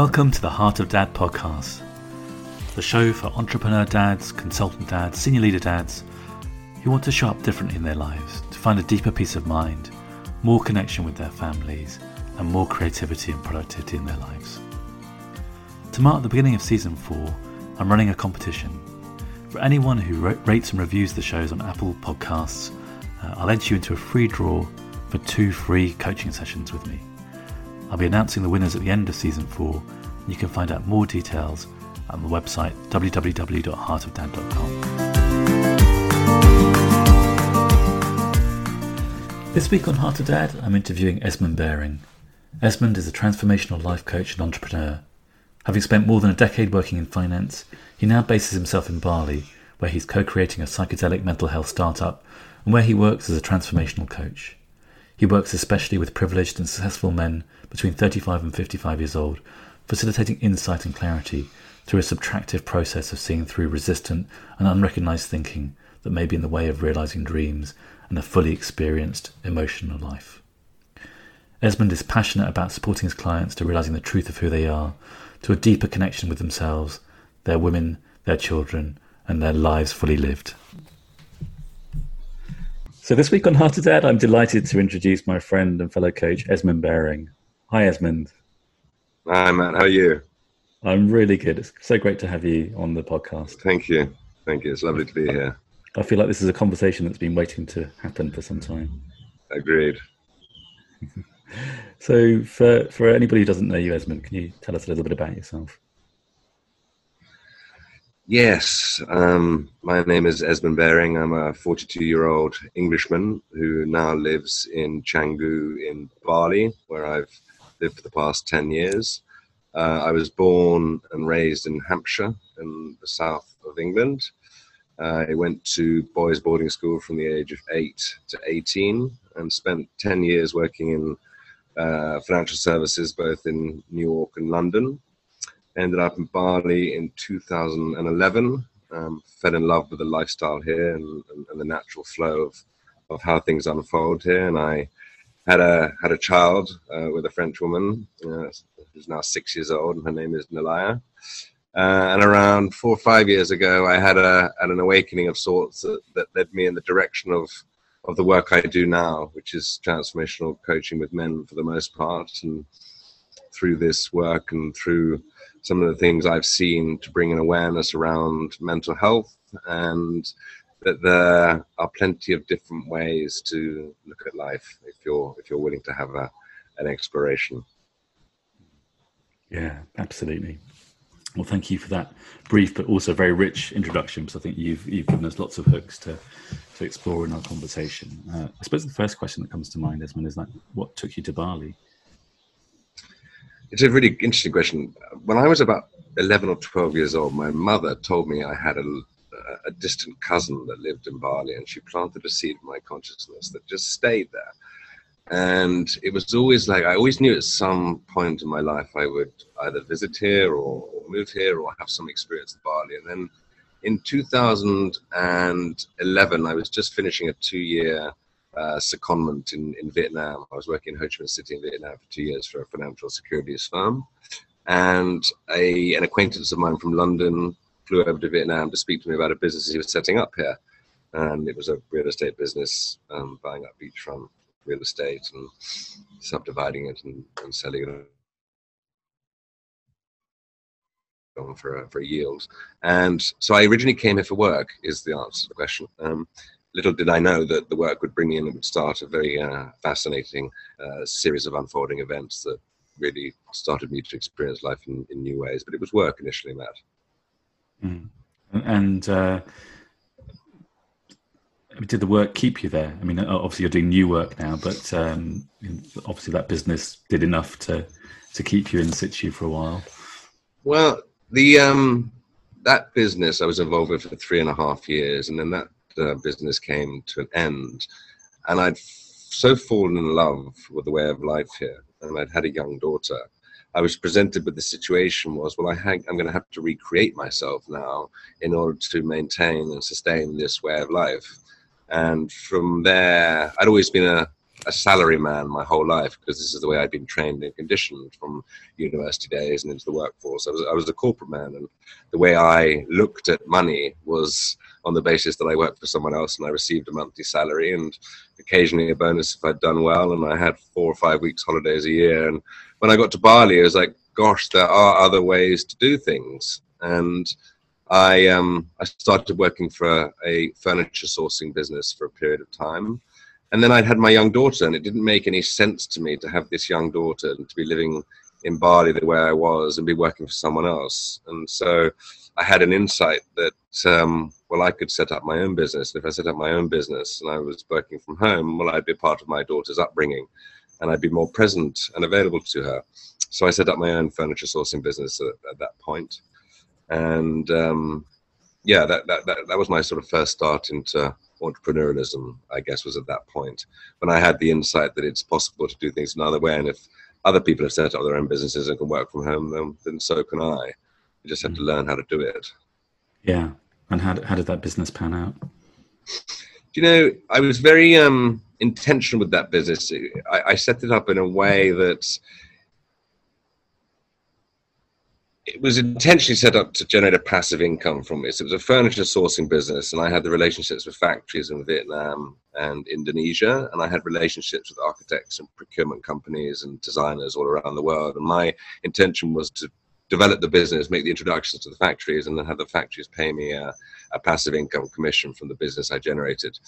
Welcome to the Heart of Dad podcast, the show for entrepreneur dads, consultant dads, senior leader dads who want to show up differently in their lives, to find a deeper peace of mind, more connection with their families, and more creativity and productivity in their lives. To mark the beginning of season 4, I'm running a competition. For anyone who rates and reviews the shows on Apple Podcasts, uh, I'll enter you into a free draw for two free coaching sessions with me. I'll be announcing the winners at the end of season 4. You can find out more details on the website www.heartofdad.com. This week on Heart of Dad, I'm interviewing Esmond Baring. Esmond is a transformational life coach and entrepreneur. Having spent more than a decade working in finance, he now bases himself in Bali, where he's co creating a psychedelic mental health startup and where he works as a transformational coach. He works especially with privileged and successful men between 35 and 55 years old, facilitating insight and clarity through a subtractive process of seeing through resistant and unrecognized thinking that may be in the way of realizing dreams and a fully experienced emotional life. Esmond is passionate about supporting his clients to realizing the truth of who they are, to a deeper connection with themselves, their women, their children, and their lives fully lived. So this week on Heart of Dad, I'm delighted to introduce my friend and fellow coach, Esmond Baring. Hi, Esmond. Hi, Matt. How are you? I'm really good. It's so great to have you on the podcast. Thank you. Thank you. It's lovely to be here. I feel like this is a conversation that's been waiting to happen for some time. Agreed. so, for, for anybody who doesn't know you, Esmond, can you tell us a little bit about yourself? Yes, um, my name is Esmond Baring. I'm a 42 year old Englishman who now lives in Canggu in Bali, where I've lived for the past 10 years. Uh, I was born and raised in Hampshire in the south of England. Uh, I went to boys' boarding school from the age of 8 to 18 and spent 10 years working in uh, financial services both in New York and London ended up in Bali in 2011. Um, fell in love with the lifestyle here and, and, and, the natural flow of, of how things unfold here. And I had a had a child uh, with a French woman uh, who's now six years old, and her name is Nalaya. Uh, and around four or five years ago, I had a had an awakening of sorts that, that led me in the direction of of the work I do now, which is transformational coaching with men for the most part. And through this work and through some of the things I've seen to bring an awareness around mental health and that there are plenty of different ways to look at life if you're if you're willing to have a an exploration. Yeah, absolutely. Well, thank you for that brief but also very rich introduction because I think you've you've given us lots of hooks to to explore in our conversation. Uh, I suppose the first question that comes to mind, Esmond, is like, what took you to Bali? It's a really interesting question. When I was about 11 or 12 years old, my mother told me I had a, a distant cousin that lived in Bali, and she planted a seed in my consciousness that just stayed there. And it was always like I always knew at some point in my life I would either visit here or, move here or have some experience in Bali. And then in 2011, I was just finishing a two year uh, secondment in, in Vietnam. I was working in Ho Chi Minh City in Vietnam for two years for a financial securities firm. And a, an acquaintance of mine from London flew over to Vietnam to speak to me about a business he was setting up here. And it was a real estate business, um, buying up beachfront real estate and subdividing it and, and selling it for a, for a yield. And so I originally came here for work, is the answer to the question. Um, little did I know that the work would bring me in and would start a very uh, fascinating uh, series of unfolding events that really started me to experience life in, in new ways. But it was work initially, Matt. Mm. And uh, did the work keep you there? I mean, obviously you're doing new work now, but um, obviously that business did enough to to keep you in situ for a while. Well, the um, that business I was involved with for three and a half years, and then that uh, business came to an end, and I'd so fallen in love with the way of life here, and I'd had a young daughter. I was presented with the situation was, well, I am going to have to recreate myself now in order to maintain and sustain this way of life. And from there, I'd always been a, a salary man my whole life because this is the way I'd been trained and conditioned from university days and into the workforce. I was, I was a corporate man, and the way I looked at money was on the basis that I worked for someone else and I received a monthly salary and occasionally a bonus if I'd done well. And I had four or five weeks holidays a year. And when I got to Bali, I was like, gosh, there are other ways to do things. And I um, I started working for a, a, furniture sourcing business for a period of time, and then I'd had my young daughter, and it didn't make any sense to me to have this young daughter and to be living in Bali the way I was and be working for someone else. And so I had an insight that um, well, I could set up my own business. And if I set up my own business and I was working from home, well, I'd be part of my daughter's upbringing, and I'd be more present and available to her. So I set up my own furniture sourcing business at, at that point and um, yeah, that, that, that that was my sort of first start into entrepreneurialism. I guess was at that point when I had the insight that it's possible to do things another way, and if other people have set up their own businesses and can work from home, then, then so can I. You just have to mm. learn how to do it. Yeah, and how how did that business pan out? you know, I was very um, intentional with that business. I, I set it up in a way that it was intentionally set up to generate a passive income from this. It was a furniture sourcing business, and I had the relationships with factories in Vietnam and Indonesia, and I had relationships with architects and procurement companies and designers all around the world. And my intention was to develop the business, make the introductions to the factories, and then have the factories pay me a, a, passive income commission from the business I generated.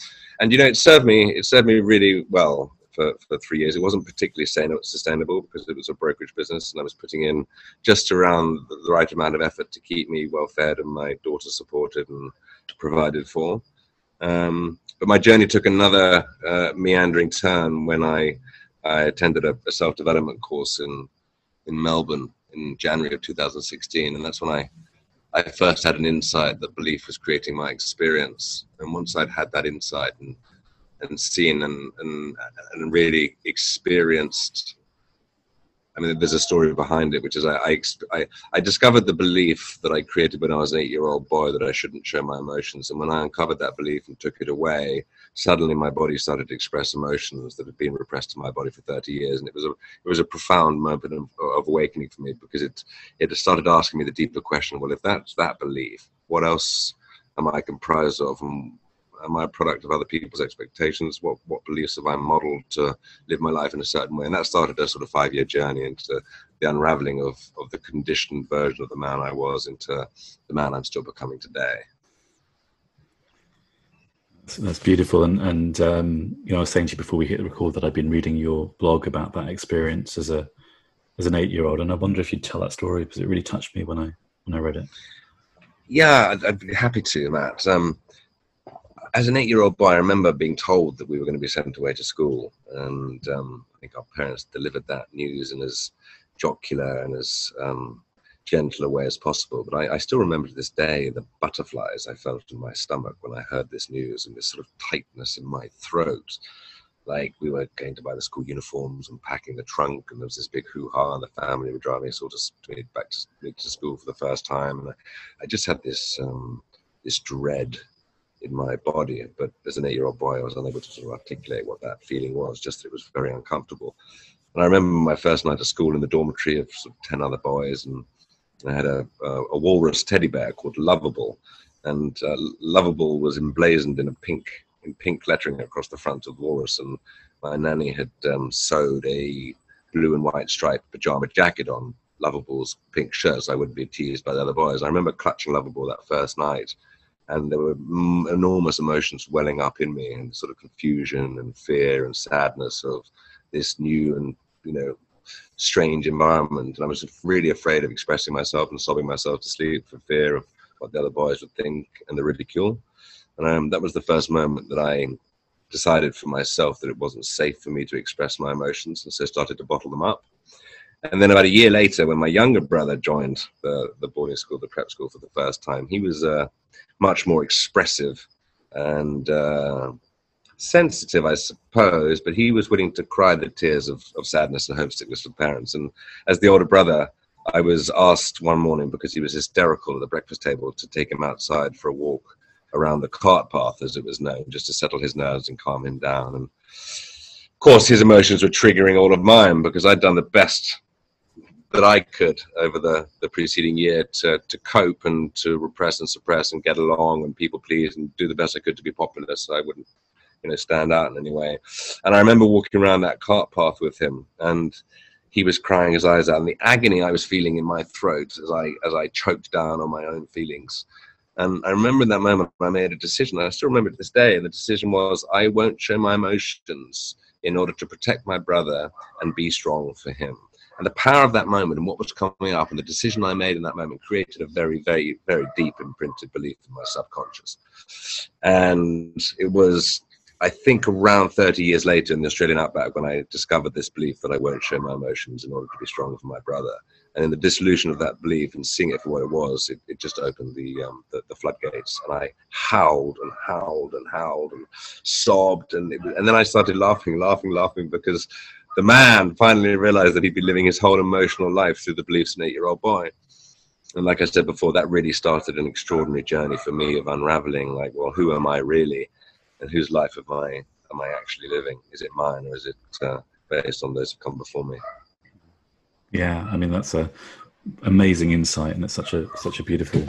And you know, it served me. It served me really well for, for three years. It wasn't particularly sustainable because it was a brokerage business and I was putting in just around the right amount of effort to keep me well fed and my daughter supported and provided for. Um, but my journey took another uh, meandering turn when I, I attended a, a self development course in, in Melbourne in January of 2016. And that's when I I first had an insight that belief was creating my experience. And once I'd had that insight and and seen and, and, and really experienced I mean, there's a story behind it, which is I, I, I, discovered the belief that I created when I was an eight year old boy that I shouldn't show my emotions. And when I uncovered that belief and took it away, suddenly my body started to express emotions that had been repressed in my body for 30 years. And it was a, it was a profound moment of, of awakening for me because it, it started asking me the deeper question well, if that's that belief, what else am I comprised of? And am I a product of other people's expectations? What what beliefs have I modeled to live my life in a certain way? And that started a sort of five year journey into the unraveling of of the conditioned version of the man I was into the man I'm still becoming today. That's beautiful, and and um, you know, I was saying to you before we hit the record that I've been reading your blog about that experience as a as an eight year old, and I wonder if you'd tell that story because it really touched me when I when I read it. Yeah, I'd, I'd be happy to, Matt. Um, as an eight-year-old boy, I remember being told that we were going to be sent away to school, and um, I think our parents delivered that news in as jocular and as um, gentle a way as possible. But I, I, still remember to this day the butterflies I felt in my stomach when I heard this news, and this sort of tightness in my throat. Like we were going to buy the school uniforms and packing the trunk, and there was this big hoo-ha, and the family were driving sort of back to, to school for the first time, and I, I just had this um, this dread in my body. But as an eight-year-old boy, I was unable to sort of articulate what that feeling was. Just that it was very uncomfortable. And I remember my first night of school in the dormitory of, sort of ten other boys, and I had a, a, a walrus teddy bear called Lovable, and uh, Lovable was emblazoned in a pink in pink lettering across the front of walrus, and my nanny had um, sewed a blue and white striped pajama jacket on Lovable's pink shirt, so I wouldn't be teased by the other boys. I remember clutching Lovable that first night and there were enormous emotions welling up in me and sort of confusion and fear and sadness of this new and you know strange environment. And i was really afraid of expressing myself and sobbing myself to sleep for fear of what the other boys would think and the ridicule. And um, that was the first moment that i decided for myself that it wasn't safe for me to express my emotions and so started to bottle them up and then about a year later, when my younger brother joined the, the boarding school, the prep school for the first time, he was uh, much more expressive and uh, sensitive, I suppose, but he was willing to cry the tears of, of sadness and homesickness for parents. And as the older brother, I was asked one morning because he was hysterical at the breakfast table to take him outside for a walk around the cart path, as it was known, just to settle his nerves and calm him down. And of course, his emotions were triggering all of mine because I'd done the best that I could over the, the preceding year to, to cope and to repress and suppress and get along and people please and do the best I could to be popular so I wouldn't, you know, stand out in any way. And I remember walking around that cart path with him and he was crying his eyes out and the agony I was feeling in my throat as I as I choked down on my own feelings. And I remember in that moment I made a decision. I still remember to this day. And the decision was I won't show my emotions in order to protect my brother and be strong for him. And the power of that moment and what was coming up and the decision I made in that moment created a very, very, very deep imprinted belief in my subconscious. And it was, I think, around 30 years later in the Australian outback when I discovered this belief that I won't show my emotions in order to be strong for my brother. And in the dissolution of that belief and seeing it for what it was, it, it just opened the, um, the, the floodgates. And I howled and howled and howled and sobbed. And, it, and then I started laughing, laughing, laughing because the man finally realized that he'd been living his whole emotional life through the beliefs of an eight year old boy. And like I said before, that really started an extraordinary journey for me of unraveling, like, well, who am I really? And whose life am I, am I actually living? Is it mine or is it uh, based on those who come before me? Yeah, I mean, that's a amazing insight and it's such a, such a beautiful,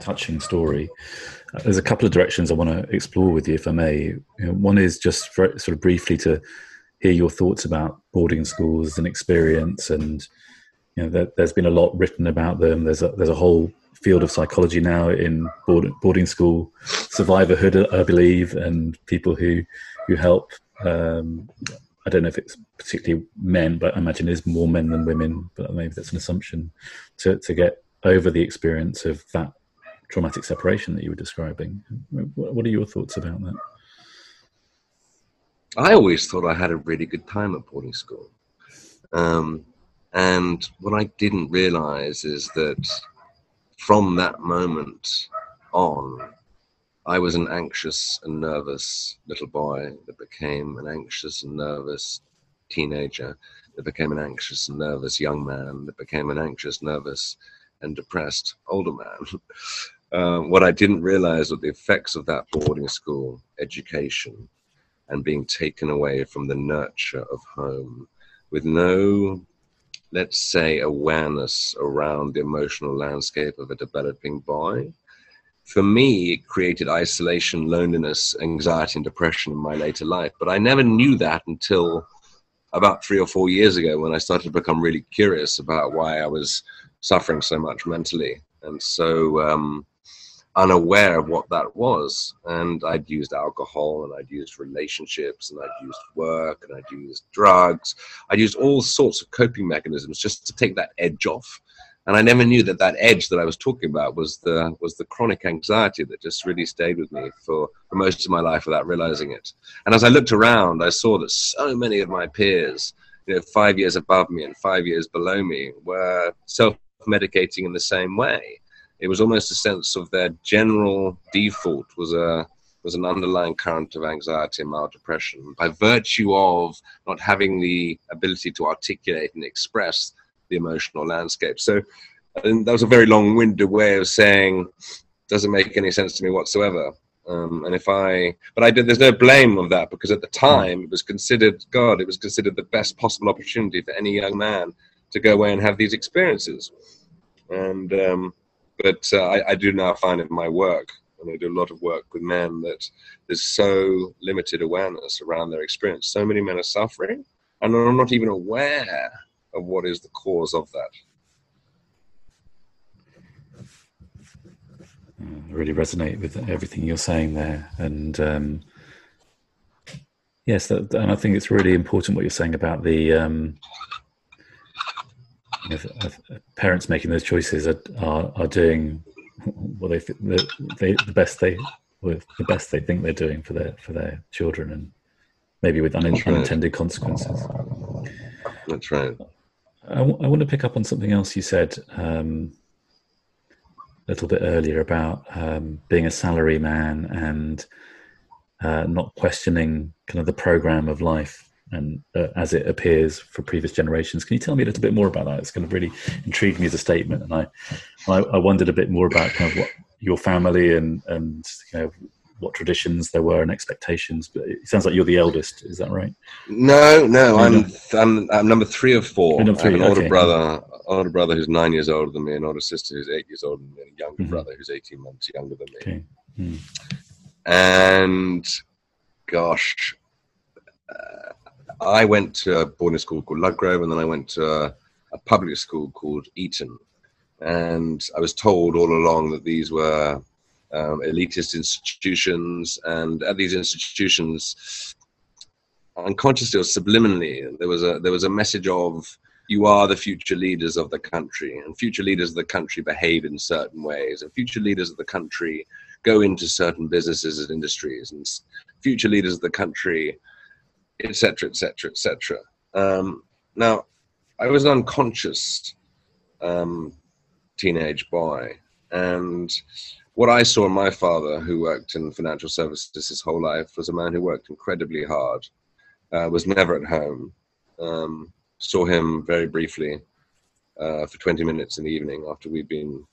touching story. There's a couple of directions I want to explore with you, if I may. You know, one is just for, sort of briefly to hear your thoughts about boarding schools and experience and you know there, has been a lot written about them. There's a there's a whole field of psychology now in board, boarding school survivorhood i believe and people who who help um, i don't know if it's particularly men but i imagine is more men than women but maybe that's an assumption to to get over the experience of that traumatic separation that you were describing. What are your thoughts about that I always thought I had a really good time at boarding school. Um, and what I didn't realize is that from that moment on, I was an anxious and nervous little boy that became an anxious and nervous teenager, that became an anxious and nervous young man, that became an anxious, nervous, and depressed older man. Uh, what I didn't realize were the effects of that boarding school education and being taken away from the nurture of home with no, let's say, awareness around the emotional landscape of a developing boy. For me, it created isolation, loneliness, anxiety, and depression in my later life. But I never knew that until about three or four years ago when I started to become really curious about why I was suffering so much mentally. And so, um, unaware of what that was. And I'd used alcohol and I'd used relationships and I'd used work and I'd used drugs. I'd used all sorts of coping mechanisms just to take that edge off. And I never knew that that edge that I was talking about was the was the chronic anxiety that just really stayed with me for, for most of my life without realizing it. And as I looked around, I saw that so many of my peers, you know, five years above me and five years below me, were self-medicating in the same way it was almost a sense of their general default was a was an underlying current of anxiety and mild depression by virtue of not having the ability to articulate and express the emotional landscape. So that was a very long-winded way of saying doesn't make any sense to me whatsoever. Um, and if I, but I did, there's no blame of that because at the time it was considered, God, it was considered the best possible opportunity for any young man to go away and have these experiences. And um, but uh, I, I, do now find in my work, and I do a lot of work with men, that there's so limited awareness around their experience. So many men are suffering and are not even aware of what is the cause of that. I really resonate with everything you're saying there, and um, yes, that, and I think it's really important what you're saying about the um, parents making those choices are, are, are doing what they, the, they the best they with the best they think they're doing for their for their children and maybe with un- right. unintended consequences that's right I, w- I want to pick up on something else you said um, a little bit earlier about um, being a salary man and uh, not questioning kind of the program of life and uh, as it appears for previous generations. Can you tell me a little bit more about that? It's kind of really intrigued me as a statement, and I, I, I wondered a bit more about kind of what your family and and you know what traditions there were and expectations. But it sounds like you're the eldest. Is that right? No, no, I'm I'm, I'm number three of four. Number three, I have an older okay. brother, older brother who's nine years older than me, an older sister who's eight years older than me, and a younger Mhm. brother who's eighteen months younger than me. Okay. Hmm. And gosh, uh, I went to a boarding school called Ludgrove, and then I went to a, a public school called Eton. And I was told all along that these were um, elitist institutions, and at these institutions, unconsciously or subliminally, there was a there was a message of you are the future leaders of the country, and future leaders of the country behave in certain ways, and future leaders of the country go into certain businesses and industries, and future leaders of the country, etc., etc., etc. Now, I was an unconscious um, teenage boy, and what I saw in my father, who worked in financial services his whole life, was a man who worked incredibly hard, uh, was never at home. Um, saw him very briefly uh, for 20 minutes in the evening after we'd been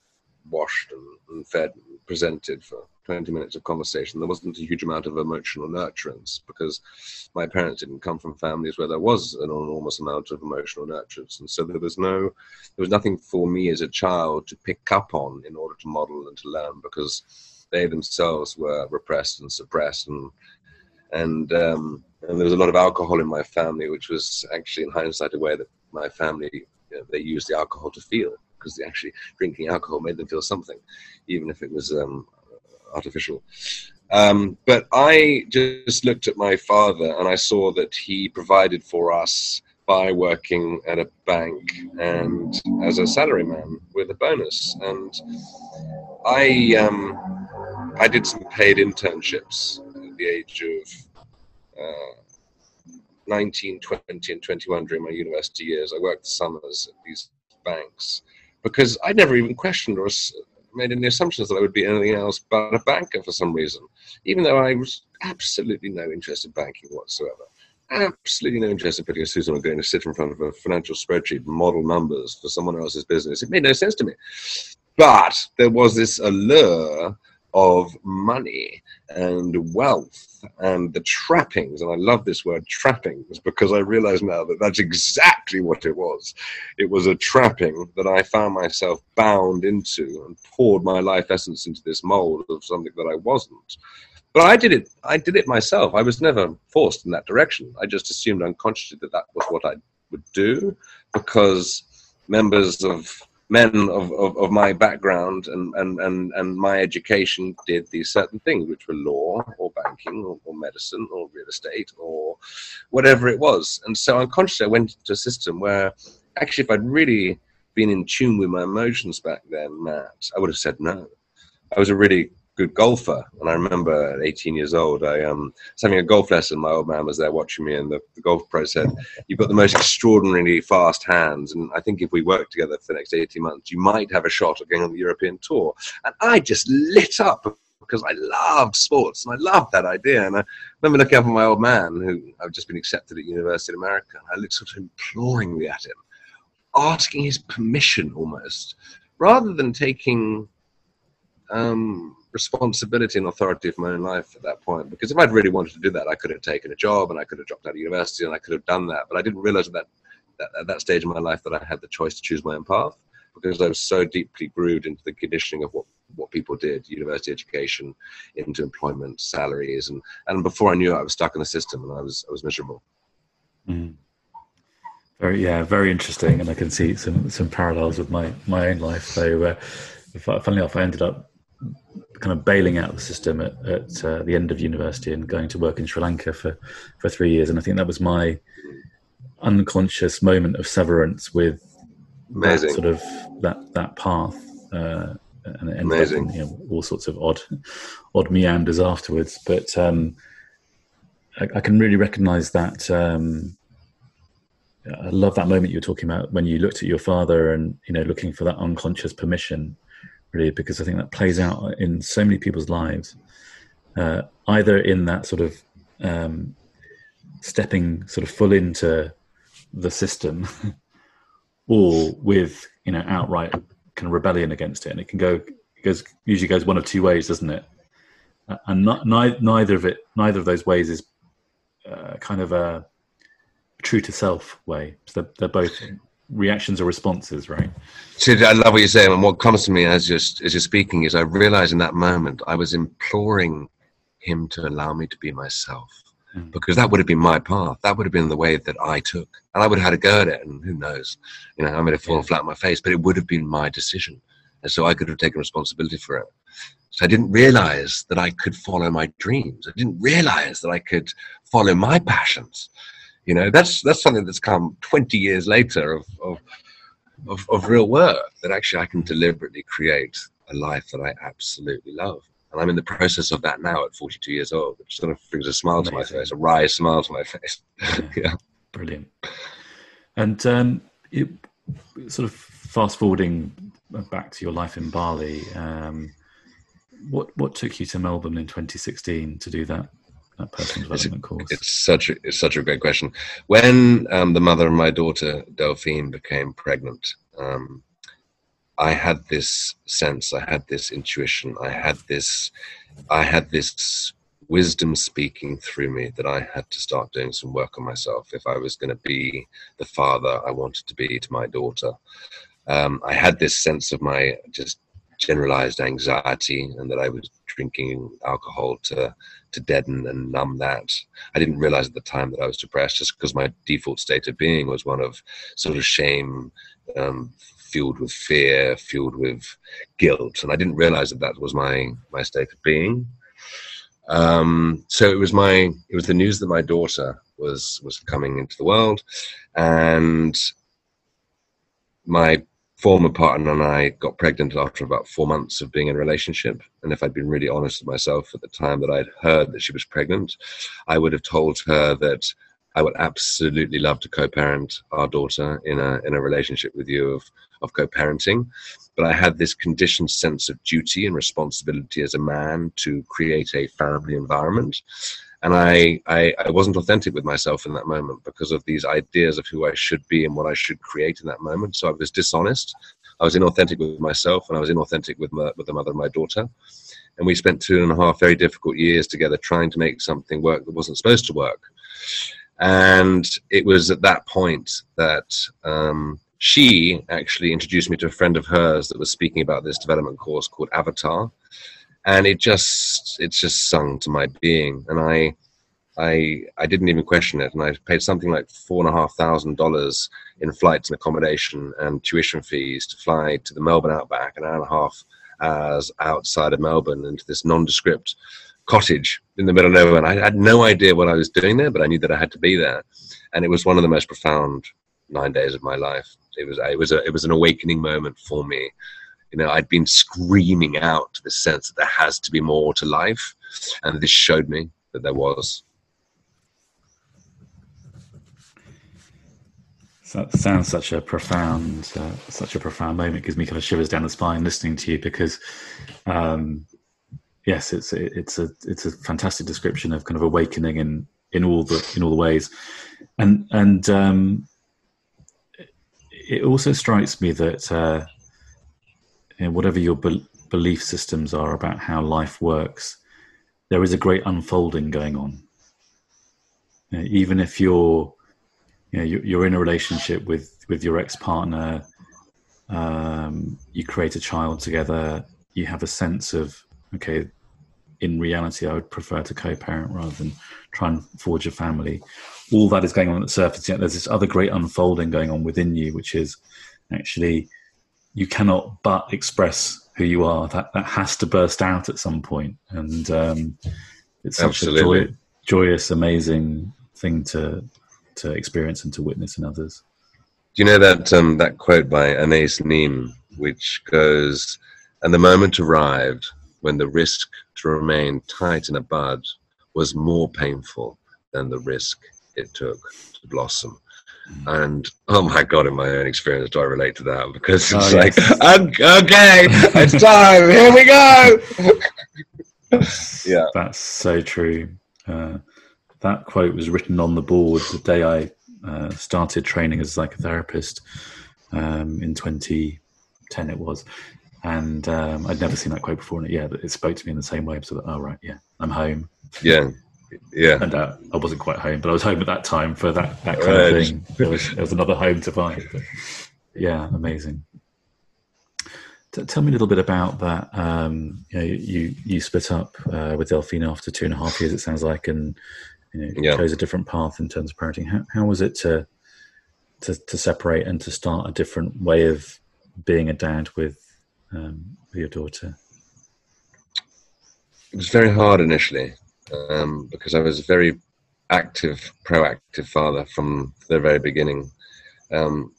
washed and, and fed and presented for 20 minutes of conversation. There wasn't a huge amount of emotional nurturance because my parents didn't come from families where there was an enormous amount of emotional nurturance. And so there was no, there was nothing for me as a child to pick up on in order to model and to learn because they themselves were repressed and suppressed and and um, and there was a lot of alcohol in my family, which was actually in hindsight a way that my family you know, they used the alcohol to feel because actually drinking alcohol made them feel something, even if it was um, artificial. Um, but I just looked at my father and I saw that he provided for us by working at a bank and as a salaryman with a bonus. And I um, I did some paid internships at the age of uh, 19, 20, and 21 during my university years. I worked summers at these banks because I never even questioned or made any assumptions that I would be anything else but a banker for some reason, even though I was absolutely no interest in banking whatsoever. Absolutely no interest in putting a and going to sit in front of a financial spreadsheet, model numbers for someone else's business. It made no sense to me. But there was this allure of money and wealth and the trappings. And I love this word trappings because I realize now that that's exactly what it was. It was a trapping that I found myself bound into and poured my life essence into this mold of something that I wasn't. But I did it. I did it myself. I was never forced in that direction. I just assumed unconsciously that that was what I would do because members of men of, of, of my background and, and, and, and my education did these certain things, which were law or banking or, or medicine or real estate or whatever it was. And so unconsciously, I went into a system where actually, if I'd really been in tune with my emotions back then, Matt, I would have said no. I was a really good golfer, and I remember at 18 years old, I um, was having a golf lesson. My old man was there watching me, and the, the golf pro said, "You've got the most extraordinarily fast hands, and I think if we work together for the next 18 months, you might have a shot at going on the European tour." And I just lit up because I loved sports and I loved that idea. And I remember looking up at my old man, who I've just been accepted at University of America, and I looked sort of imploringly at him, asking his permission almost, rather than taking um, responsibility and authority of my own life at that point. Because if I'd really wanted to do that, I could have taken a job and I could have dropped out of university and I could have done that. But I didn't realize that, that at that stage in my life that I had the choice to choose my own path because I was so deeply grooved into the conditioning of what what people did, university education, into employment, salaries, and and before I knew it, I was stuck in the system and I was I was miserable. Mm. Very, yeah, very interesting, and I can see some some parallels with my my own life. So, uh, funnily enough, I ended up kind of bailing out the system at, at uh, the end of university and going to work in Sri Lanka for for three years, and I think that was my unconscious moment of severance with that sort of that that path. Uh, and it ended Amazing. up in you know, all sorts of odd, odd meanders afterwards. But um, I, I can really recognise that. Um, I love that moment you were talking about when you looked at your father and you know looking for that unconscious permission, really, because I think that plays out in so many people's lives, uh, either in that sort of um, stepping sort of full into the system, or with you know outright kind of rebellion against it, and it can go it goes usually goes one of two ways, doesn't it? and not, ni- neither of it, neither of those ways is uh, kind of a true to self way. So they're, they're both reactions or responses, right? So I love what you're saying, and what comes to me as just as you're speaking is I realize in that moment I was imploring him to allow me to be myself mm. because that would have been my path. That would have been the way that I took, and I would have had a go at it. And who knows, you know, I might have fallen yeah. flat on my face, but it would have been my decision, and so I could have taken responsibility for it. So I didn't realize that I could follow my dreams. I didn't realize that I could follow my passions. You know, that's that's something that's come 20 years later of, of, of, of real work that actually I can deliberately create a life that I absolutely love. And I'm in the process of that now at 42 years old, which sort of brings a smile Amazing. to my face, a wry smile to my face. yeah. Brilliant. And um, it, sort of fast forwarding back to your life in Bali, um, what what took you to Melbourne in 2016 to do that? That personal development it's, course? It's such a it's such a great question. When um, the mother of my daughter Delphine became pregnant, um, I had this sense, I had this intuition, I had this, I had this wisdom speaking through me that I had to start doing some work on myself if I was going to be the father I wanted to be to my daughter. Um, I had this sense of my just generalized anxiety and that I was drinking alcohol to to deaden and numb that. I didn't realize at the time that I was depressed just because my default state of being was one of sort of shame, um, fueled with fear, fueled with guilt, and I didn't realize that that was my my state of being. Um, so it was my it was the news that my daughter was was coming into the world, and my former partner and I got pregnant after about four months of being in a relationship. And if I'd been really honest with myself at the time that I'd heard that she was pregnant, I would have told her that I would absolutely love to co-parent our daughter in a in a relationship with you of of co-parenting. But I had this conditioned sense of duty and responsibility as a man to create a family environment and I, I, I wasn't authentic with myself in that moment because of these ideas of who I should be and what I should create in that moment. So I was dishonest. I was inauthentic with myself, and I was inauthentic with my, with the mother of my daughter. And we spent two and a half very difficult years together trying to make something work that wasn't supposed to work. And it was at that point that um, she actually introduced me to a friend of hers that was speaking about this development course called Avatar and it just it's just sung to my being. And i i i didn't even question it. And i paid something like four and a half thousand dollars in flights and accommodation and tuition fees to fly to the melbourne outback an hour and a half hours outside of melbourne into this nondescript cottage in the middle of nowhere. And i had no idea what i was doing there but i knew that i had to be there. And it was one of the most profound nine days of my life. It was it was a, it was an awakening moment for me you know, I'd been screaming out the sense that there has to be more to life, and this showed me that there was. That sounds such a profound, uh, such a profound moment. It gives me kind of shivers down the spine listening to you because, um, yes, it's it's a it's a fantastic description of kind of awakening in in all the in all the ways, and and um, it also strikes me that uh, you know, whatever your be- belief systems are about how life works, there is a great unfolding going on. You know, even if you're, you know, you're in a relationship with with your ex partner, um, you create a child together, you have a sense of okay. In reality, I would prefer to co-parent rather than try and forge a family. All that is going on at the surface. Yet there's this other great unfolding going on within you, which is actually you cannot but express who you are. That that has to burst out at some point, and um, it's such Absolutely. a joy, joyous, amazing thing to to experience and to witness in others. Do you know that um, that quote by Anais Nin, which goes, "And the moment arrived when the risk to remain tight in a bud was more painful than the risk it took to blossom." And oh my god, in my own experience, do I relate to that? Because it's oh, like, yes. okay, it's time. Here we go. yeah, that's so true. Uh, that quote was written on the board the day I uh, started training as a psychotherapist um, in 2010. It was, and um, I'd never seen that quote before. And yeah, it spoke to me in the same way. So that, oh right, yeah, I'm home. Yeah, yeah. And uh, I wasn't quite home, but I was home at that time for that that kind right. of thing. There was, there was another home to find. But, yeah, amazing. T- tell me a little bit about that. Um, you, know, you you split up uh, with Delphine after two and a half years. It sounds like, and you know, yeah. chose a different path in terms of parenting. How, how was it to, to to separate and to start a different way of being a dad with um, with your daughter? It was very hard initially um, because I was a very active, proactive father from the very beginning. Um,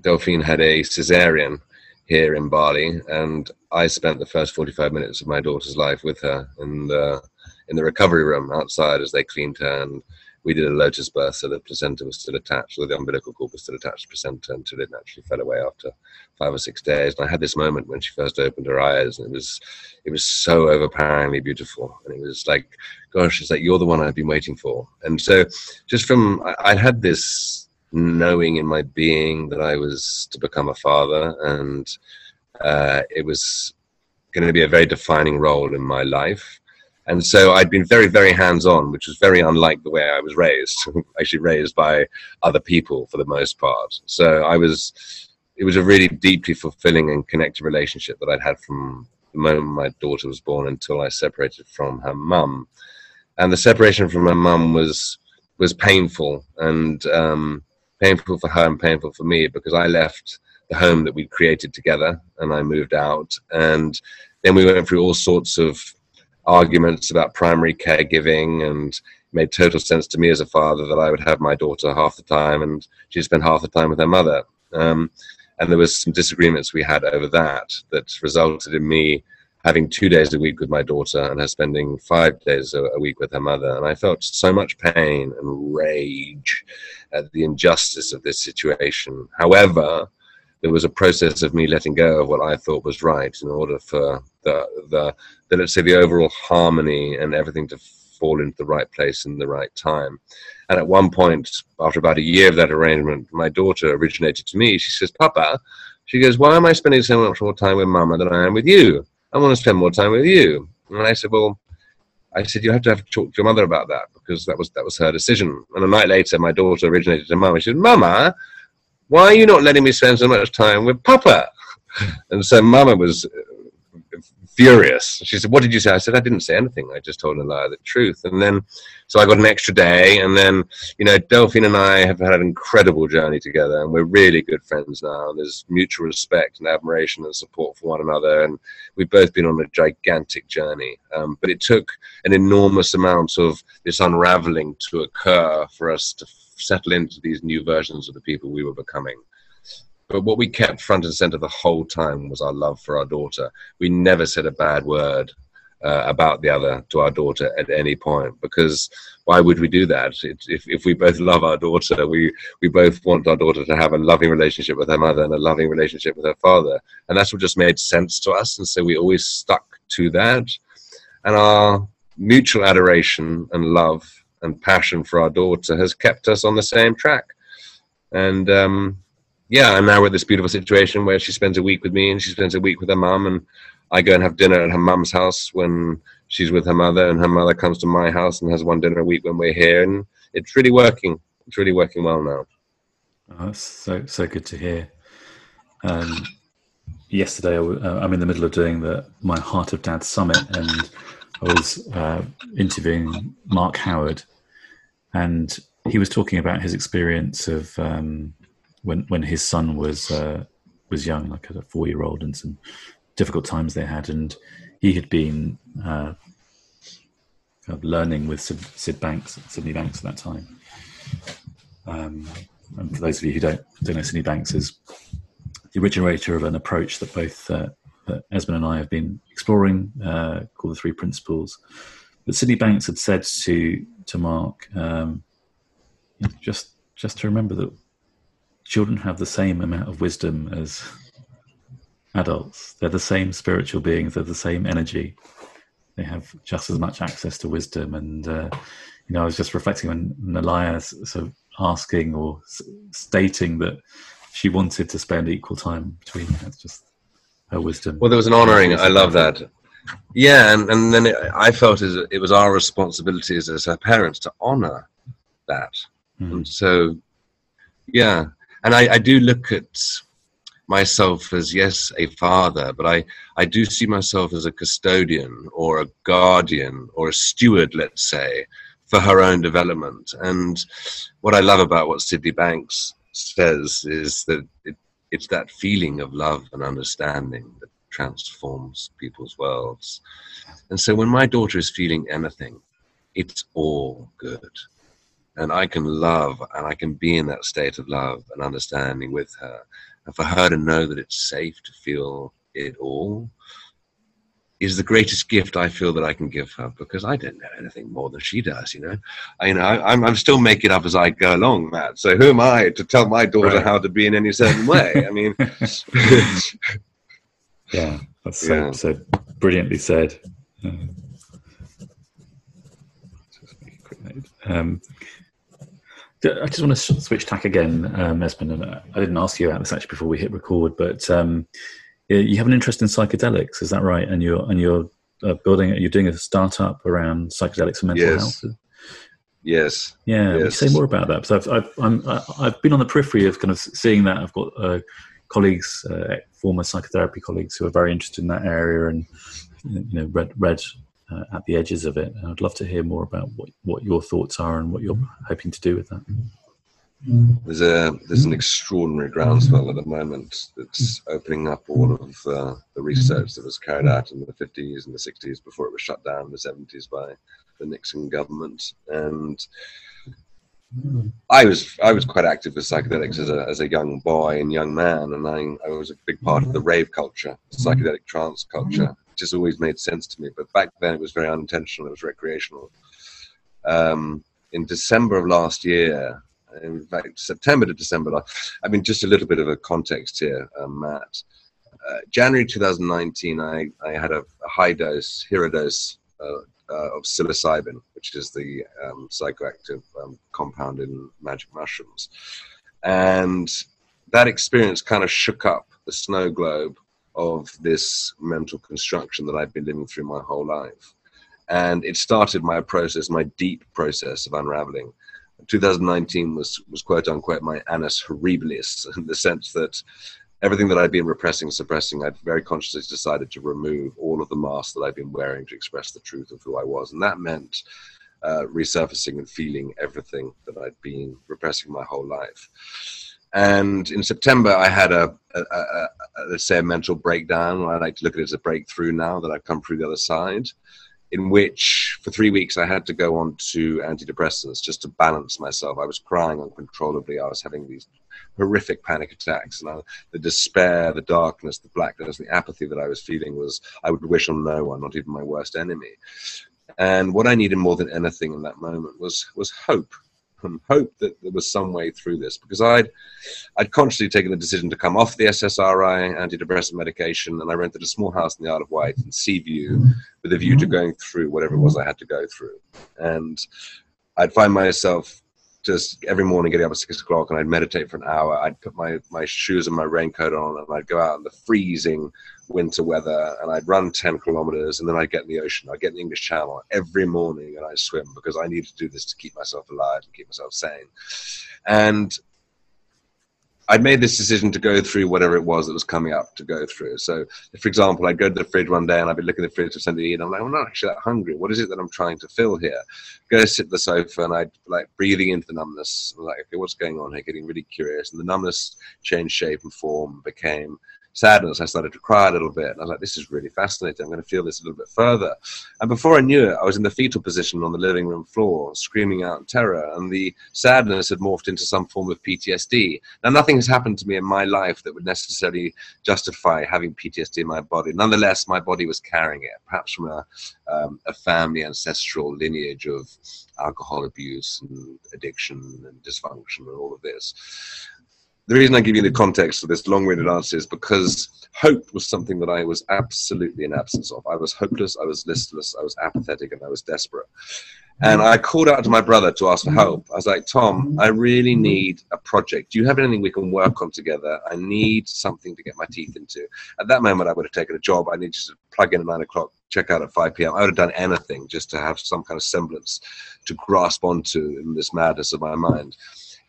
Delphine had a cesarean here in Bali, and I spent the first 45 minutes of my daughter's life with her in the in the recovery room outside as they cleaned her and we did a lotus birth, so the placenta was still attached, or the umbilical cord was still attached to the placenta until it naturally fell away after five or six days. And I had this moment when she first opened her eyes, and it was, it was so overpoweringly beautiful, and it was like, gosh, it's like you're the one I've been waiting for. And so, just from I, I had this knowing in my being that I was to become a father, and uh, it was going to be a very defining role in my life. And so I'd been very, very hands on, which was very unlike the way I was raised, actually raised by other people for the most part. So I was, it was a really deeply fulfilling and connected relationship that I'd had from the moment my daughter was born until I separated from her mum. And the separation from her mum was, was painful and um, painful for her and painful for me because I left the home that we'd created together and I moved out. And then we went through all sorts of arguments about primary caregiving and made total sense to me as a father that I would have my daughter half the time and she'd spend half the time with her mother. Um, and there was some disagreements we had over that that resulted in me having two days a week with my daughter and her spending five days a, a week with her mother. And I felt so much pain and rage at the injustice of this situation. However, there was a process of me letting go of what I thought was right in order for the the, the let's say the overall harmony and everything to fall into the right place in the right time. And at one point, after about a year of that arrangement, my daughter originated to me. She says, "Papa," she goes, "Why am I spending so much more time with Mama than I am with you? I want to spend more time with you." And I said, "Well." I said you have to have to talk to your mother about that because that was that was her decision. And a night later, my daughter originated to mum. She said, "Mama, why are you not letting me spend so much time with Papa? And so Mama was furious. She said, What did you say? I said, I didn't say anything. I just told her the truth. And then, so I got an extra day. And then, you know, Delphine and I have had an incredible journey together. And we're really good friends now. There's mutual respect and admiration and support for one another. And we've both been on a gigantic journey. Um, but it took an enormous amount of this unraveling to occur for us to settle into these new versions of the people we were becoming. But what we kept front and center the whole time was our love for our daughter. We never said a bad word uh, about the other to our daughter at any point because why would we do that? It, if, if we both love our daughter, we, we both want our daughter to have a loving relationship with her mother and a loving relationship with her father. And that's what just made sense to us. And so we always stuck to that. And our mutual adoration and love and passion for our daughter has kept us on the same track. And um, yeah, and now we're at this beautiful situation where she spends a week with me and she spends a week with her mum, and I go and have dinner at her mum's house when she's with her mother, and her mother comes to my house and has one dinner a week when we're here, and it's really working. It's really working well now. Oh, that's so so good to hear. Um, yesterday, uh, in the middle of doing the my Heart of Dad summit, and I was uh, interviewing Mark Howard, and he was talking about his experience of um, when when his son was uh, was young, like a four year old, and some difficult times they had, and he had been uh, kind of learning with Sid, Sid, Banks, Sydney Banks at that time. Um, and for those of you who don't don't know, Sydney Banks is the originator of an approach that both uh, that Esmond and I have been exploring, uh, called the Three Principles. But Sydney Banks had said to to Mark, um, just just to remember that children have the same amount of wisdom as adults. They're the same spiritual beings. They're the same energy. They have just as much access to wisdom. And uh, you know, I was just reflecting on Nalaya sort of asking or s- stating that she wanted to spend equal time between. That's just her wisdom. Well, there was an honouring. I love that. Yeah, and, and then it, I felt as it was our responsibility as, as her parents to honour that. Mm. And so, yeah, and I, I do look at myself as yes a father but i i do see myself as a custodian or a guardian or a steward let's say for her own development and what i love about what sydney banks says is that it, it's that feeling of love and understanding that transforms people's worlds and so when my daughter is feeling anything it's all good and I can love and I can be in that state of love and understanding with her. And for her to know that it's safe to feel it all is the greatest gift I feel that I can give her because I don't know anything more than she does, you know. I, you know, I, am I'm still making up as I go along, Matt. So who am I to tell my daughter right. how to be in any certain way? I mean, yeah, that's so, yeah. so brilliantly said. Um, I just want to switch tack again, um, Esmond. And I didn't ask you about this actually before we hit record, but um, you have an interest in psychedelics, is that right? And you're and you're uh, building, you're doing a startup around psychedelics and mental yes. health. Yes. Yeah. Yes. say more about that? So I've I've, I'm, I've been on the periphery of kind of seeing that. I've got uh, colleagues, uh, former psychotherapy colleagues, who are very interested in that area, and you know, read read uh, at the edges of it. And I'd love to hear more about what, what your thoughts are and what you're hoping to do with that. There's a there's an extraordinary groundswell at the moment that's opening up all of uh, the research that was carried out in the 50s and the 60s before it was shut down in the 70s by the Nixon government. And I was I was quite active with psychedelics as a as a young boy and young man, and I I was a big part of the rave culture, psychedelic trance culture, It just always made sense to me. But back then it was very unintentional, it was recreational. Um, in December of last year, in fact, September to December, I mean, just a little bit of a context here, um, Matt. Uh, January 2019, I, I had a, a high dose, hero dose uh, uh, of psilocybin, which is the um, psychoactive um, compound in magic mushrooms. And that experience kind of shook up the snow globe of this mental construction that I've been living through my whole life. And it started my process, my deep process of unraveling. 2019 was, was quote unquote my annus horribilis in the sense that everything that I'd been repressing, suppressing, I'd very consciously decided to remove all of the masks that I'd been wearing to express the truth of who I was. And that meant uh, resurfacing and feeling everything that I'd been repressing my whole life. And in September, I had a, a, a, a, let's say a mental breakdown. I like to look at it as a breakthrough now that I've come through the other side, in which for three weeks I had to go on to antidepressants just to balance myself. I was crying uncontrollably. I was having these horrific panic attacks, and I, the despair, the darkness, the blackness, the apathy that I was feeling was I would wish on no one, not even my worst enemy. And what I needed more than anything in that moment was was hope and hope that there was some way through this because I'd I'd consciously taken the decision to come off the SSRI antidepressant medication and I rented a small house in the Isle of Wight in Seaview with a view to mm-hmm. going through whatever it was I had to go through. And I'd find myself just every morning getting up at six o'clock and I'd meditate for an hour. I'd put my, my shoes and my raincoat on and I'd go out in the freezing winter weather and I'd run 10 kilometers and then I'd get in the ocean. I'd get in the English Channel every morning and I'd swim because I needed to do this to keep myself alive and keep myself sane. And I'd made this decision to go through whatever it was that was coming up to go through. So, for example, I'd go to the fridge one day and I'd be looking at the fridge for something to eat. And I'm like, I'm not actually that hungry. What is it that I'm trying to fill here? Go sit on the sofa and I'd like breathing into the numbness. I'm like, okay, what's going on here? Getting really curious. And the numbness changed shape and form, became sadness, I started to cry a little bit. And I was like, this is really fascinating. I'm going to feel this a little bit further. And before I knew it, I was in the fetal position on the living room floor, screaming out in terror. And the sadness had morphed into some form of PTSD. Now, nothing has happened to me in my life that would necessarily justify having PTSD in my body. Nonetheless, my body was carrying it, perhaps from a, um, a family ancestral lineage of alcohol abuse and addiction and dysfunction and all of this the reason I give you the context of this long-winded answer is because hope was something that I was absolutely in absence of. I was hopeless, I was listless, I was apathetic, and I was desperate. And I called out to my brother to ask for help. I was like, Tom, I really need a project. Do you have anything we can work on together? I need something to get my teeth into. At that moment, I would have taken a job. I needed to plug in at nine o'clock, check out at 5 p.m. I would have done anything just to have some kind of semblance to grasp onto in this madness of my mind.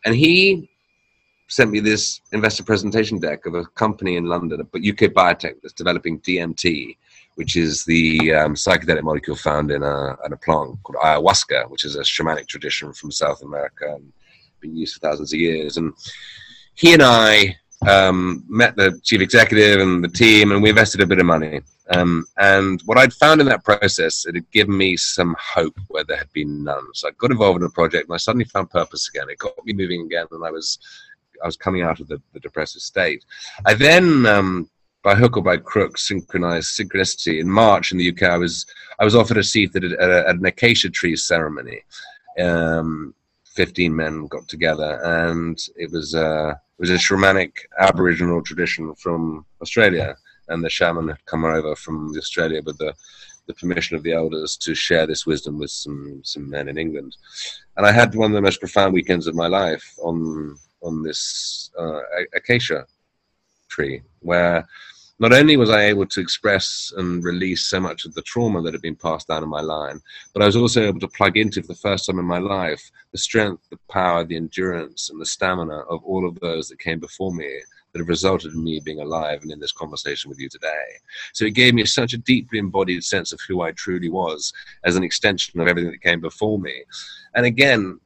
And he sent me this investor presentation deck of a company in London, but UK biotech that's developing DMT, which is the um, psychedelic molecule found in a, in a plant called ayahuasca, which is a shamanic tradition from South America and been used for thousands of years. And he and I um, met the chief executive and the team, and we invested a bit of money. Um, and what I'd found in that process, it had given me some hope where there had been none. So I got involved in a project, and I suddenly found purpose again. It got me moving again, and I was I was coming out of the, the depressive state. I then um, by hook or by crook, synchronized synchronicity. In March in the UK, I was I was offered a seat at, a, at an acacia tree ceremony. Um, Fifteen men got together, and it was uh, it was a shamanic Aboriginal tradition from Australia, and the shaman had come over from Australia with the the permission of the elders to share this wisdom with some some men in England. And I had one of the most profound weekends of my life on on this uh, acacia tree, where not only was I able to express and release so much of the trauma that had been passed down in my line, but I was also able to plug into, for the first time in my life, the strength, the power, the endurance, and the stamina of all of those that came before me that have resulted in me being alive and in this conversation with you today. So it gave me such a deeply embodied sense of who I truly was as an extension of everything that came before me. And again,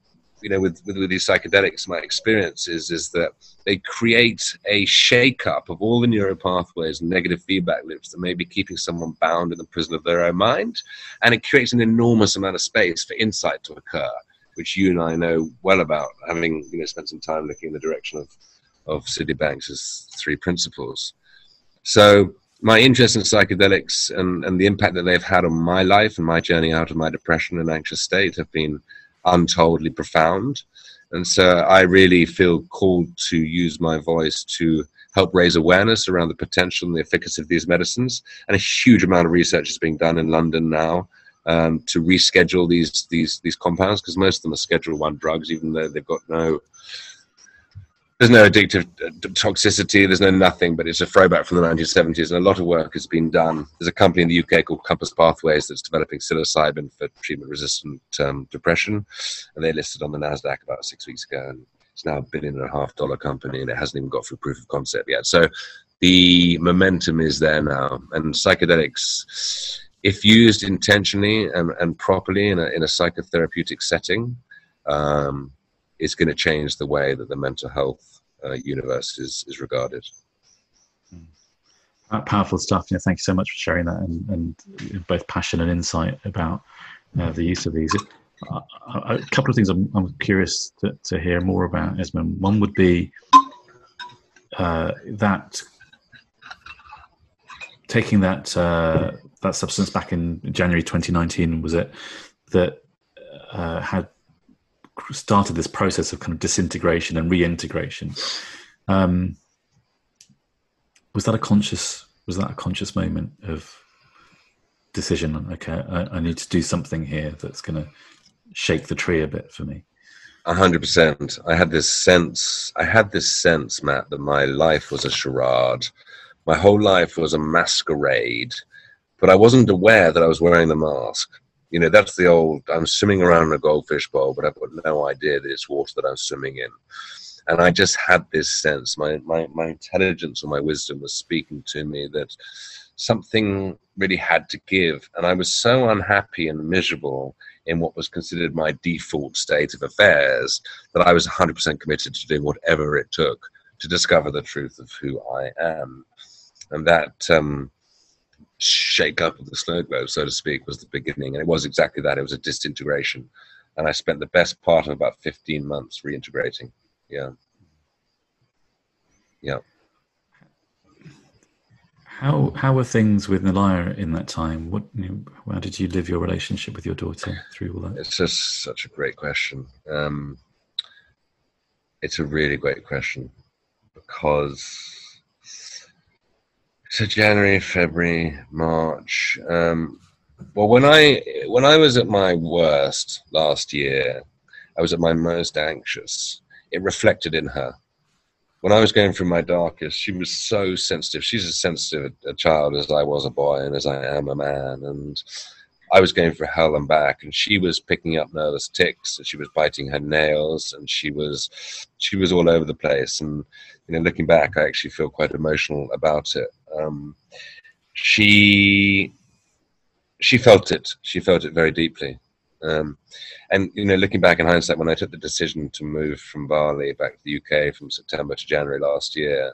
you know, with, with, with these psychedelics, my experience is, is that they create a shake-up of all the neural pathways and negative feedback loops that may be keeping someone bound in the prison of their own mind. And it creates an enormous amount of space for insight to occur, which you and I know well about, having you know, spent some time looking in the direction of, of Sydney Banks' three principles. So my interest in psychedelics and, and the impact that they've had on my life and my journey out of my depression and anxious state have been – untoldly profound. And so I really feel called to use my voice to help raise awareness around the potential and the efficacy of these medicines. And a huge amount of research is being done in London now um, to reschedule these these these compounds because most of them are Schedule One drugs, even though they've got no there's no addictive uh, toxicity, there's no nothing, but it's a throwback from the 1970s, and a lot of work has been done. There's a company in the UK called Compass Pathways that's developing psilocybin for treatment-resistant um, depression, and they listed on the Nasdaq about six weeks ago, and it's now a billion and a half dollar company, and it hasn't even got through proof of concept yet. So the momentum is there now, and psychedelics, if used intentionally and, and properly in a, in a psychotherapeutic setting. Um, is going to change the way that the mental health uh, universe is, is regarded. Powerful stuff. Yeah, thank you so much for sharing that and, and both passion and insight about uh, the use of these. Uh, a couple of things I'm, I'm curious to, to, hear more about, Esmond. One would be uh, that taking that uh, that substance back in January 2019 was it that uh, had started this process of kind of disintegration and reintegration. Um, was that a conscious? Was that a conscious moment of decision? Okay, I, I need to do something here that's going to shake the tree a bit for me. A hundred percent. I had this sense. I had this sense, Matt, that my life was a charade. My whole life was a masquerade, but I wasn't aware that I was wearing the mask. You know, that's the old I'm swimming around in a goldfish bowl, but I've got no idea that it's water that I'm swimming in. And I just had this sense, my, my, my intelligence or my wisdom was speaking to me that something really had to give. And I was so unhappy and miserable in what was considered my default state of affairs that I was 100% committed to doing whatever it took to discover the truth of who I am. And that, um, shake up of the snow globe, so to speak, was the beginning. And it was exactly that. It was a disintegration. And I spent the best part of about 15 months reintegrating. Yeah. Yeah. How how were things with Nalaya in that time? What you know, how did you live your relationship with your daughter through all that? It's just such a great question. Um, it's a really great question because so January, February, March. Um, Well, when I when I was at my worst last year, I was at my most anxious. It reflected in her. When I was going through my darkest, she was so sensitive. She's as sensitive a child as I was a boy and as I am a man. And I was going for hell and back, and she was picking up nervous tics, and she was biting her nails, and she was she was all over the place. And you know, looking back, I actually feel quite emotional about it. Um, she she felt it. She felt it very deeply. Um, and you know, looking back in hindsight, when I took the decision to move from Bali back to the UK from September to January last year,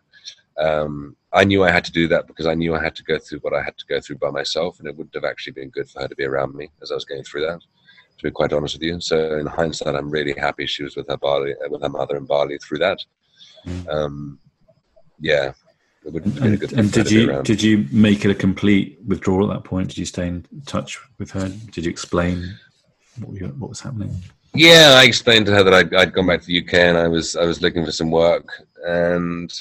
um, I knew I had to do that because I knew I had to go through what I had to go through by myself, and it wouldn't have actually been good for her to be around me as I was going through that. To be quite honest with you, so in hindsight, I'm really happy she was with her Bali, uh, with her mother in Bali through that. Mm. Um, yeah, and, and did you did you make it a complete withdrawal at that point? Did you stay in touch with her? Did you explain what, what was happening? Yeah, I explained to her that I'd, I'd gone back to the UK and I was I was looking for some work, and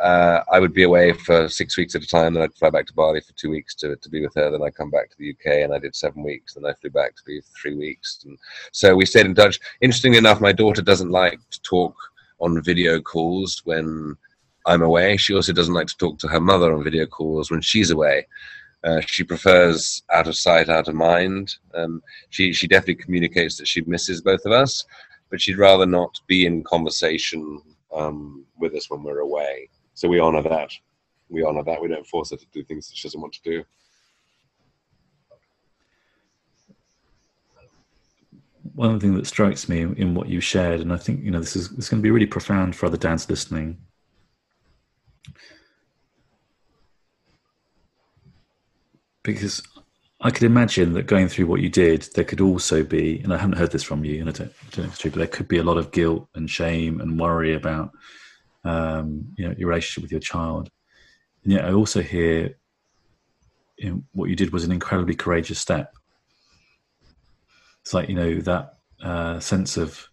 uh, I would be away for six weeks at a time. Then I'd fly back to Bali for two weeks to, to be with her. Then I come back to the UK and I did seven weeks. Then I flew back to be three weeks. And so we stayed in touch. Interestingly enough, my daughter doesn't like to talk on video calls when I'm away. She also doesn't like to talk to her mother on video calls when she's away. Uh, she prefers out of sight, out of mind. Um, she she definitely communicates that she misses both of us, but she'd rather not be in conversation um, with us when we're away. So we honor that. We honor that. We don't force her to do things that she doesn't want to do. One thing that strikes me in what you shared, and I think you know this is this is going to be really profound for other dads listening. Because I could imagine that going through what you did, there could also be, and I haven't heard this from you, and I don't, I don't know if it's true, but there could be a lot of guilt and shame and worry about um, you know, your relationship with your child. And yet I also hear you know, what you did was an incredibly courageous step. It's like, you know, that uh, sense of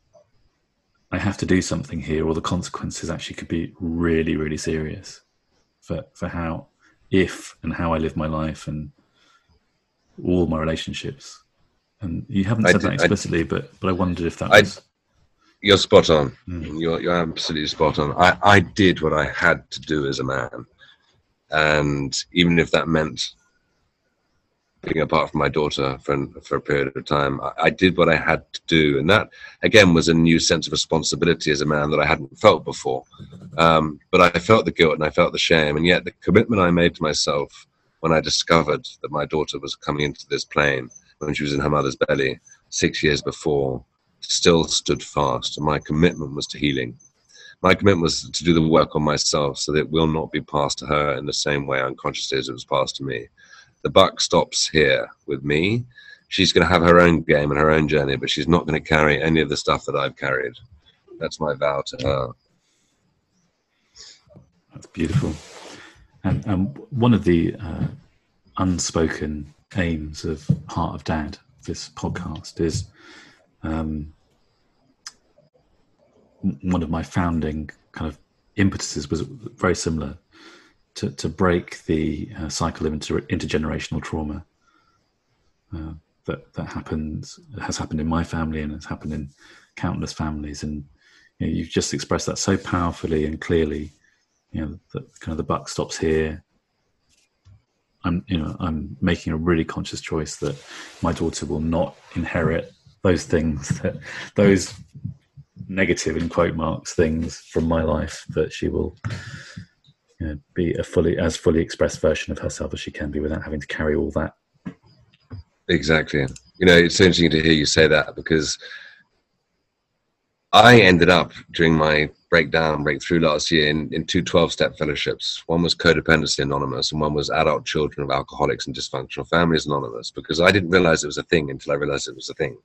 I have to do something here, or the consequences actually could be really, really serious for, for how, if and how I live my life and all my relationships. And you haven't said did, that explicitly, I, but but I wondered if that I, was you're spot on. Mm. You're you're absolutely spot on. I I did what I had to do as a man, and even if that meant being apart from my daughter for for a period of time, I, I, did what I had to do, and that again was a new sense of responsibility as a man that I hadn't felt before. Um, but I felt the guilt and I felt the shame, and yet the commitment I made to myself when I discovered that my daughter was coming into this plane when she was in her mother's belly six years before still stood fast. And my commitment was to healing. My commitment was to do the work on myself so that it will not be passed to her in the same way unconsciously as it was passed to me. The buck stops here with me. She's going to have her own game and her own journey, but she's not going to carry any of the stuff that I've carried. That's my vow to her. That's beautiful. And, and one of the uh, unspoken aims of Heart of Dad, this podcast, is um, one of my founding kind of impetuses was very similar to, to break the uh, cycle of inter- intergenerational trauma uh, that that happens has happened in my family and has happened in countless families. And you know, you've just expressed that so powerfully and clearly you know that kind of the buck stops here. I'm you know i'm making a really conscious choice that my daughter will not inherit those things that those negative in quote marks things from my life that she will you know, be a fully as fully expressed version of herself as she can be without having to carry all that. Exactly. You know it's interesting to hear you say that because i ended up during my breakdown, breakthrough last year in, in two 12 step fellowships. One was Codependency Anonymous, and one was Adult Children of Alcoholics and Dysfunctional Families Anonymous, because I didn't realize it was a thing until I realized it was a thing.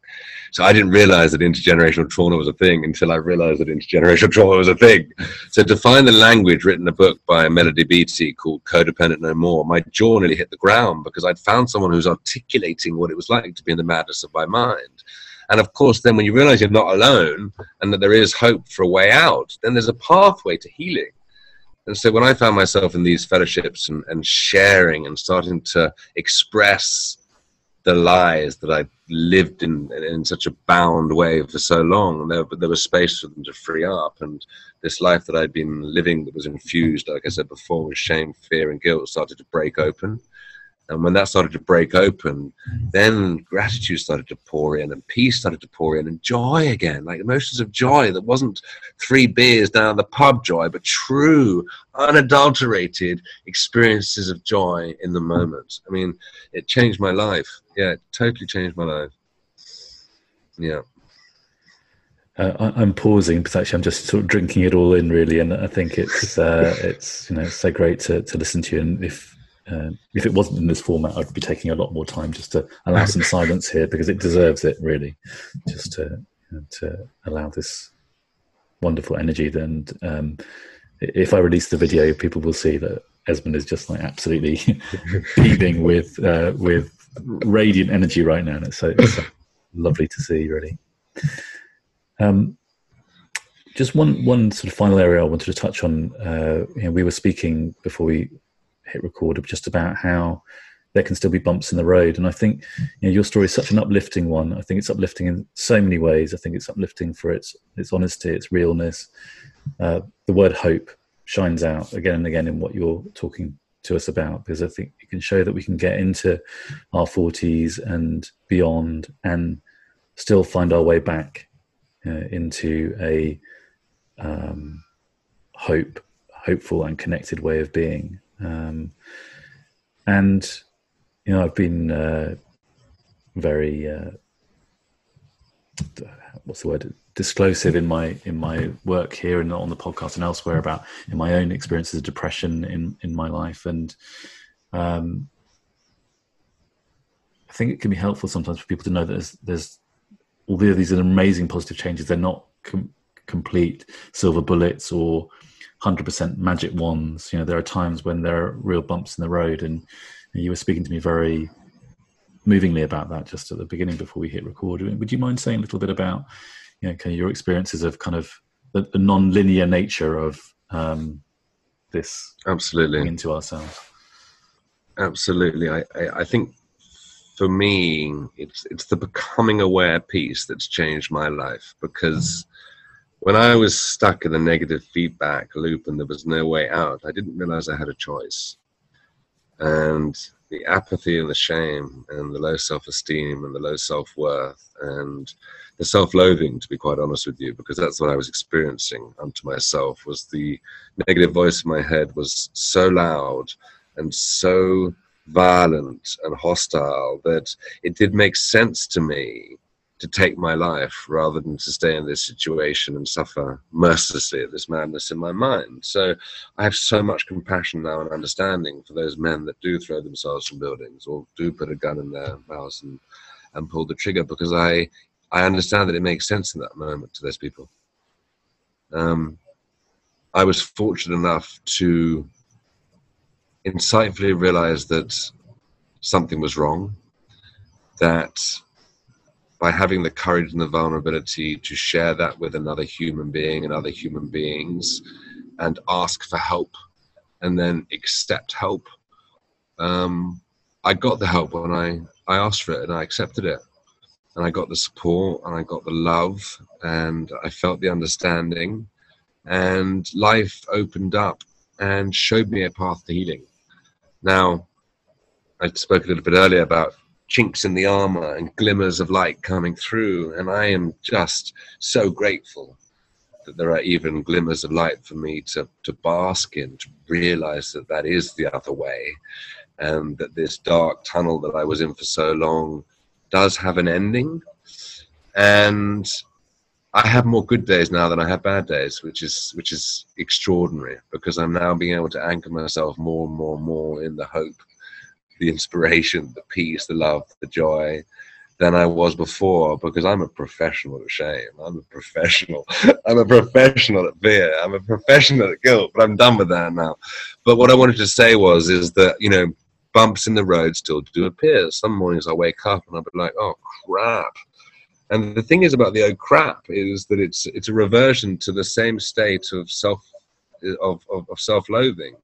So I didn't realize that intergenerational trauma was a thing until I realized that intergenerational trauma was a thing. So to find the language written in a book by Melody Beattie called Codependent No More, my jaw nearly hit the ground because I'd found someone who's articulating what it was like to be in the madness of my mind. And of course, then when you realize you're not alone and that there is hope for a way out, then there's a pathway to healing. And so when I found myself in these fellowships and, and sharing and starting to express the lies that I lived in in such a bound way for so long. There, there was space for them to free up. And this life that I'd been living that was infused, like I said before, with shame, fear, and guilt started to break open. And when that started to break open, then gratitude started to pour in, and peace started to pour in, and joy again, like emotions of joy that wasn't three beers down the pub joy, but true, unadulterated experiences of joy in the moment. I mean, it changed my life. Yeah, it totally changed my life. Yeah. Uh, I'm pausing because actually I'm just sort of drinking it all in, really, and I think it's uh, it's you know it's so great to, to listen to you. And if uh, if it wasn't in this format, I'd be taking a lot more time just to allow some silence here because it deserves it really, just to to allow this wonderful energy. Then, um, if I release the video, people will see that Esmond is just like absolutely beaming with uh, with radiant energy right now, and it's so, it's so lovely to see, really. Um, just one one sort of final area I wanted to touch on. Uh, you know, we were speaking before we hit record of just about how there can still be bumps in the road. And I think you know, your story is such an uplifting one. I think it's uplifting in so many ways. I think it's uplifting for its its honesty, its realness. Uh, the word hope shines out again and again in what you're talking to us about because I think it can show that we can get into our 40s and beyond and still find our way back uh, into a um, hope, hopeful and connected way of being. Um, and you know, I've been uh, very uh, what's the word? Disclosive in my in my work here and on the podcast and elsewhere about in my own experiences of depression in in my life. And um, I think it can be helpful sometimes for people to know that there's, there's although these are amazing positive changes, they're not com- complete silver bullets or 100% magic wands. You know, there are times when there are real bumps in the road, and you were speaking to me very movingly about that just at the beginning before we hit record. Would you mind saying a little bit about, you know, kind of your experiences of kind of the, the non-linear nature of um, this absolutely into ourselves? Absolutely, I, I, I think for me, it's it's the becoming aware piece that's changed my life because when I was stuck in the negative feedback loop and there was no way out, I didn't realize I had a choice. And the apathy and the shame and the low self esteem and the low self worth and the self loathing, to be quite honest with you, because that's what I was experiencing unto myself, was the negative voice in my head was so loud and so violent and hostile that it did make sense to me to take my life rather than to stay in this situation and suffer mercilessly at this madness in my mind. So I have so much compassion now and understanding for those men that do throw themselves from buildings or do put a gun in their mouths and, and pull the trigger because I, I understand that it makes sense in that moment to those people. Um, I was fortunate enough to insightfully realize that something was wrong, that by having the courage and the vulnerability to share that with another human being and other human beings and ask for help and then accept help. Um, I got the help when I, I asked for it and I accepted it. And I got the support and I got the love and I felt the understanding. And life opened up and showed me a path to healing. Now, I spoke a little bit earlier about chinks in the armor and glimmers of light coming through. And I am just so grateful that there are even glimmers of light for me to, to bask in, to realize that that is the other way. And that this dark tunnel that I was in for so long does have an ending. And I have more good days now than I have bad days, which is which is extraordinary because I'm now being able to anchor myself more and more and more in the hope the inspiration, the peace, the love, the joy than I was before because I'm a professional at shame. I'm a professional. I'm a professional at fear. I'm a professional at guilt, but I'm done with that now. But what I wanted to say was, is that, you know, bumps in the road still do appear. Some mornings I wake up and I'll be like, oh crap. And the thing is about the oh crap is that it's it's a reversion to the same state of self of, of, of self-loathing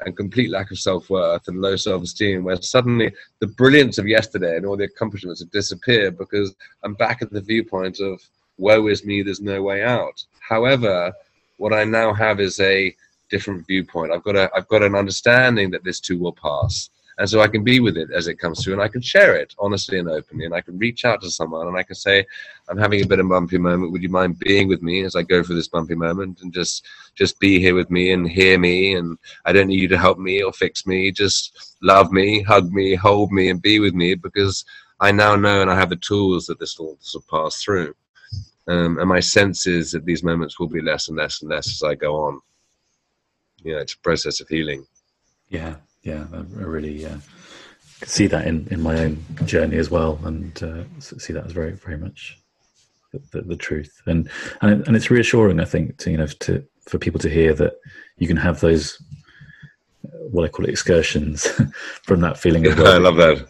and complete lack of self worth and low self esteem, where suddenly the brilliance of yesterday and all the accomplishments have disappeared because I'm back at the viewpoint of woe is me, there's no way out. However, what I now have is a different viewpoint. I've got a I've got an understanding that this too will pass and so I can be with it as it comes through, and I can share it honestly and openly, and I can reach out to someone, and I can say, "I'm having a bit of a bumpy moment. Would you mind being with me as I go through this bumpy moment, and just just be here with me and hear me? And I don't need you to help me or fix me. Just love me, hug me, hold me, and be with me because I now know and I have the tools that this will, this will pass through." Um, and my sense is that these moments will be less and less and less as I go on. You know, it's a process of healing. Yeah, yeah, I, really uh, see that in, in my own journey as well, and uh, see that as very very much the, the, truth. And and and it's reassuring, I think, to you know to for people to hear that you can have those uh, what I call it excursions from that feeling. Of I love that.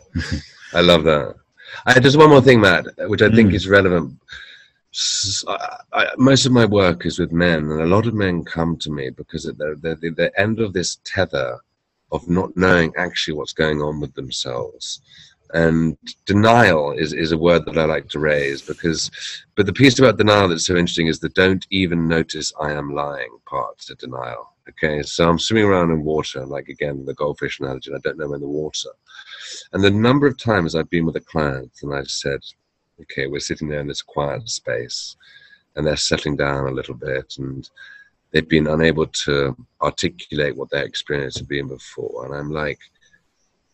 I love that. I, just one more thing, Matt, which I think mm. is relevant. I, I, most of my work is with men, and a lot of men come to me because at the, the, the end of this tether of not knowing actually what's going on with themselves. And denial is, is a word that I like to raise because, but the piece about denial that's so interesting is the don't even notice I am lying part to denial. Okay, so I'm swimming around in water, like again, the goldfish analogy, I don't know in the water. And the number of times I've been with a client and I've said, okay, we're sitting there in this quiet space and they're settling down a little bit and they've been unable to articulate what their experience had been before. And I'm like,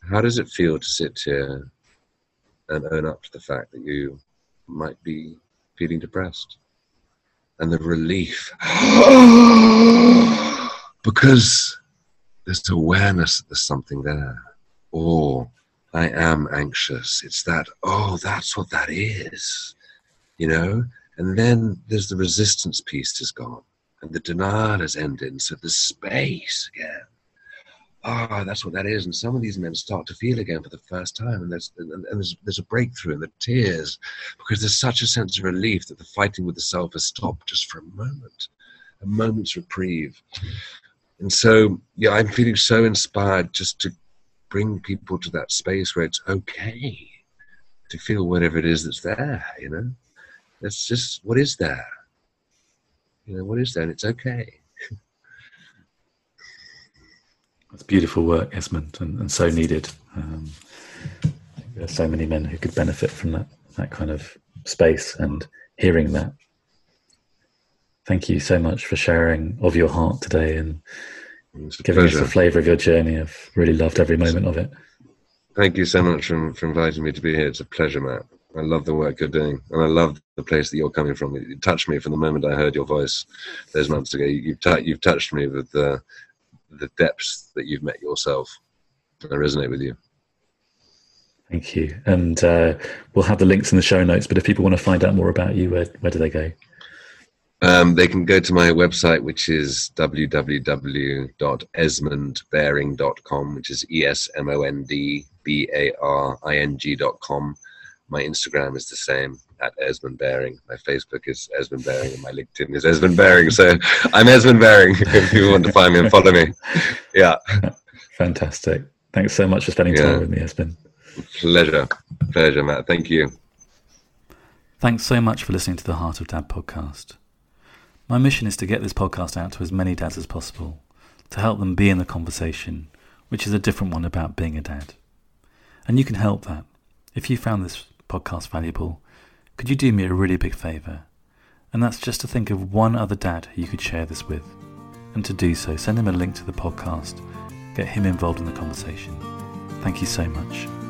how does it feel to sit here and own up to the fact that you might be feeling depressed? And the relief. because there's awareness that there's something there. Or I am anxious. It's that, oh, that's what that is. You know? And then there's the resistance piece is gone and the has ended. So the space again. Ah, oh, that's what that is. And some of these men start to feel again for the first time, and there's and, and there's there's a breakthrough, and the tears, because there's such a sense of relief that the fighting with the self has stopped just for a moment, a moment's reprieve. And so, yeah, I'm feeling so inspired just to bring people to that space where it's okay to feel whatever it is that's there. You know, it's just what is there you know, what is that? It's okay. That's beautiful work, Esmond, and, and so needed. Um, there are so many men who could benefit from that that kind of space and hearing that. Thank you so much for sharing of your heart today and giving pleasure. us the flavour of your journey. I've really loved every moment of it. Thank you so much for, for inviting me to be here. It's a pleasure, Matt. I love the work you're doing, and I love the place that you're coming from. It touched me from the moment I heard your voice those months ago. You've, t- you've touched me with the the depths that you've met yourself. I resonate with you. Thank you, and uh, we'll have the links in the show notes. But if people want to find out more about you, where where do they go? Um, they can go to my website, which is www.esmondbaring.com, which is E S M O N D B A R I N G.com my Instagram is the same at Esmond Baring. My Facebook is Esmond Baring, and my LinkedIn is Esmond Baring. So I'm Esmond Baring if you want to find me and follow me. Yeah. Fantastic. Thanks so much for spending time yeah. with me, Esmond. Pleasure. Pleasure, Matt. Thank you. Thanks so much for listening to the Heart of Dad podcast. My mission is to get this podcast out to as many dads as possible, to help them be in the conversation, which is a different one about being a dad. And you can help that. If you found this podcast valuable, could you do me a really big favour? And that's just to think of one other dad you could share this with. And to do so, send him a link to the podcast, get him involved in the conversation. Thank you so much.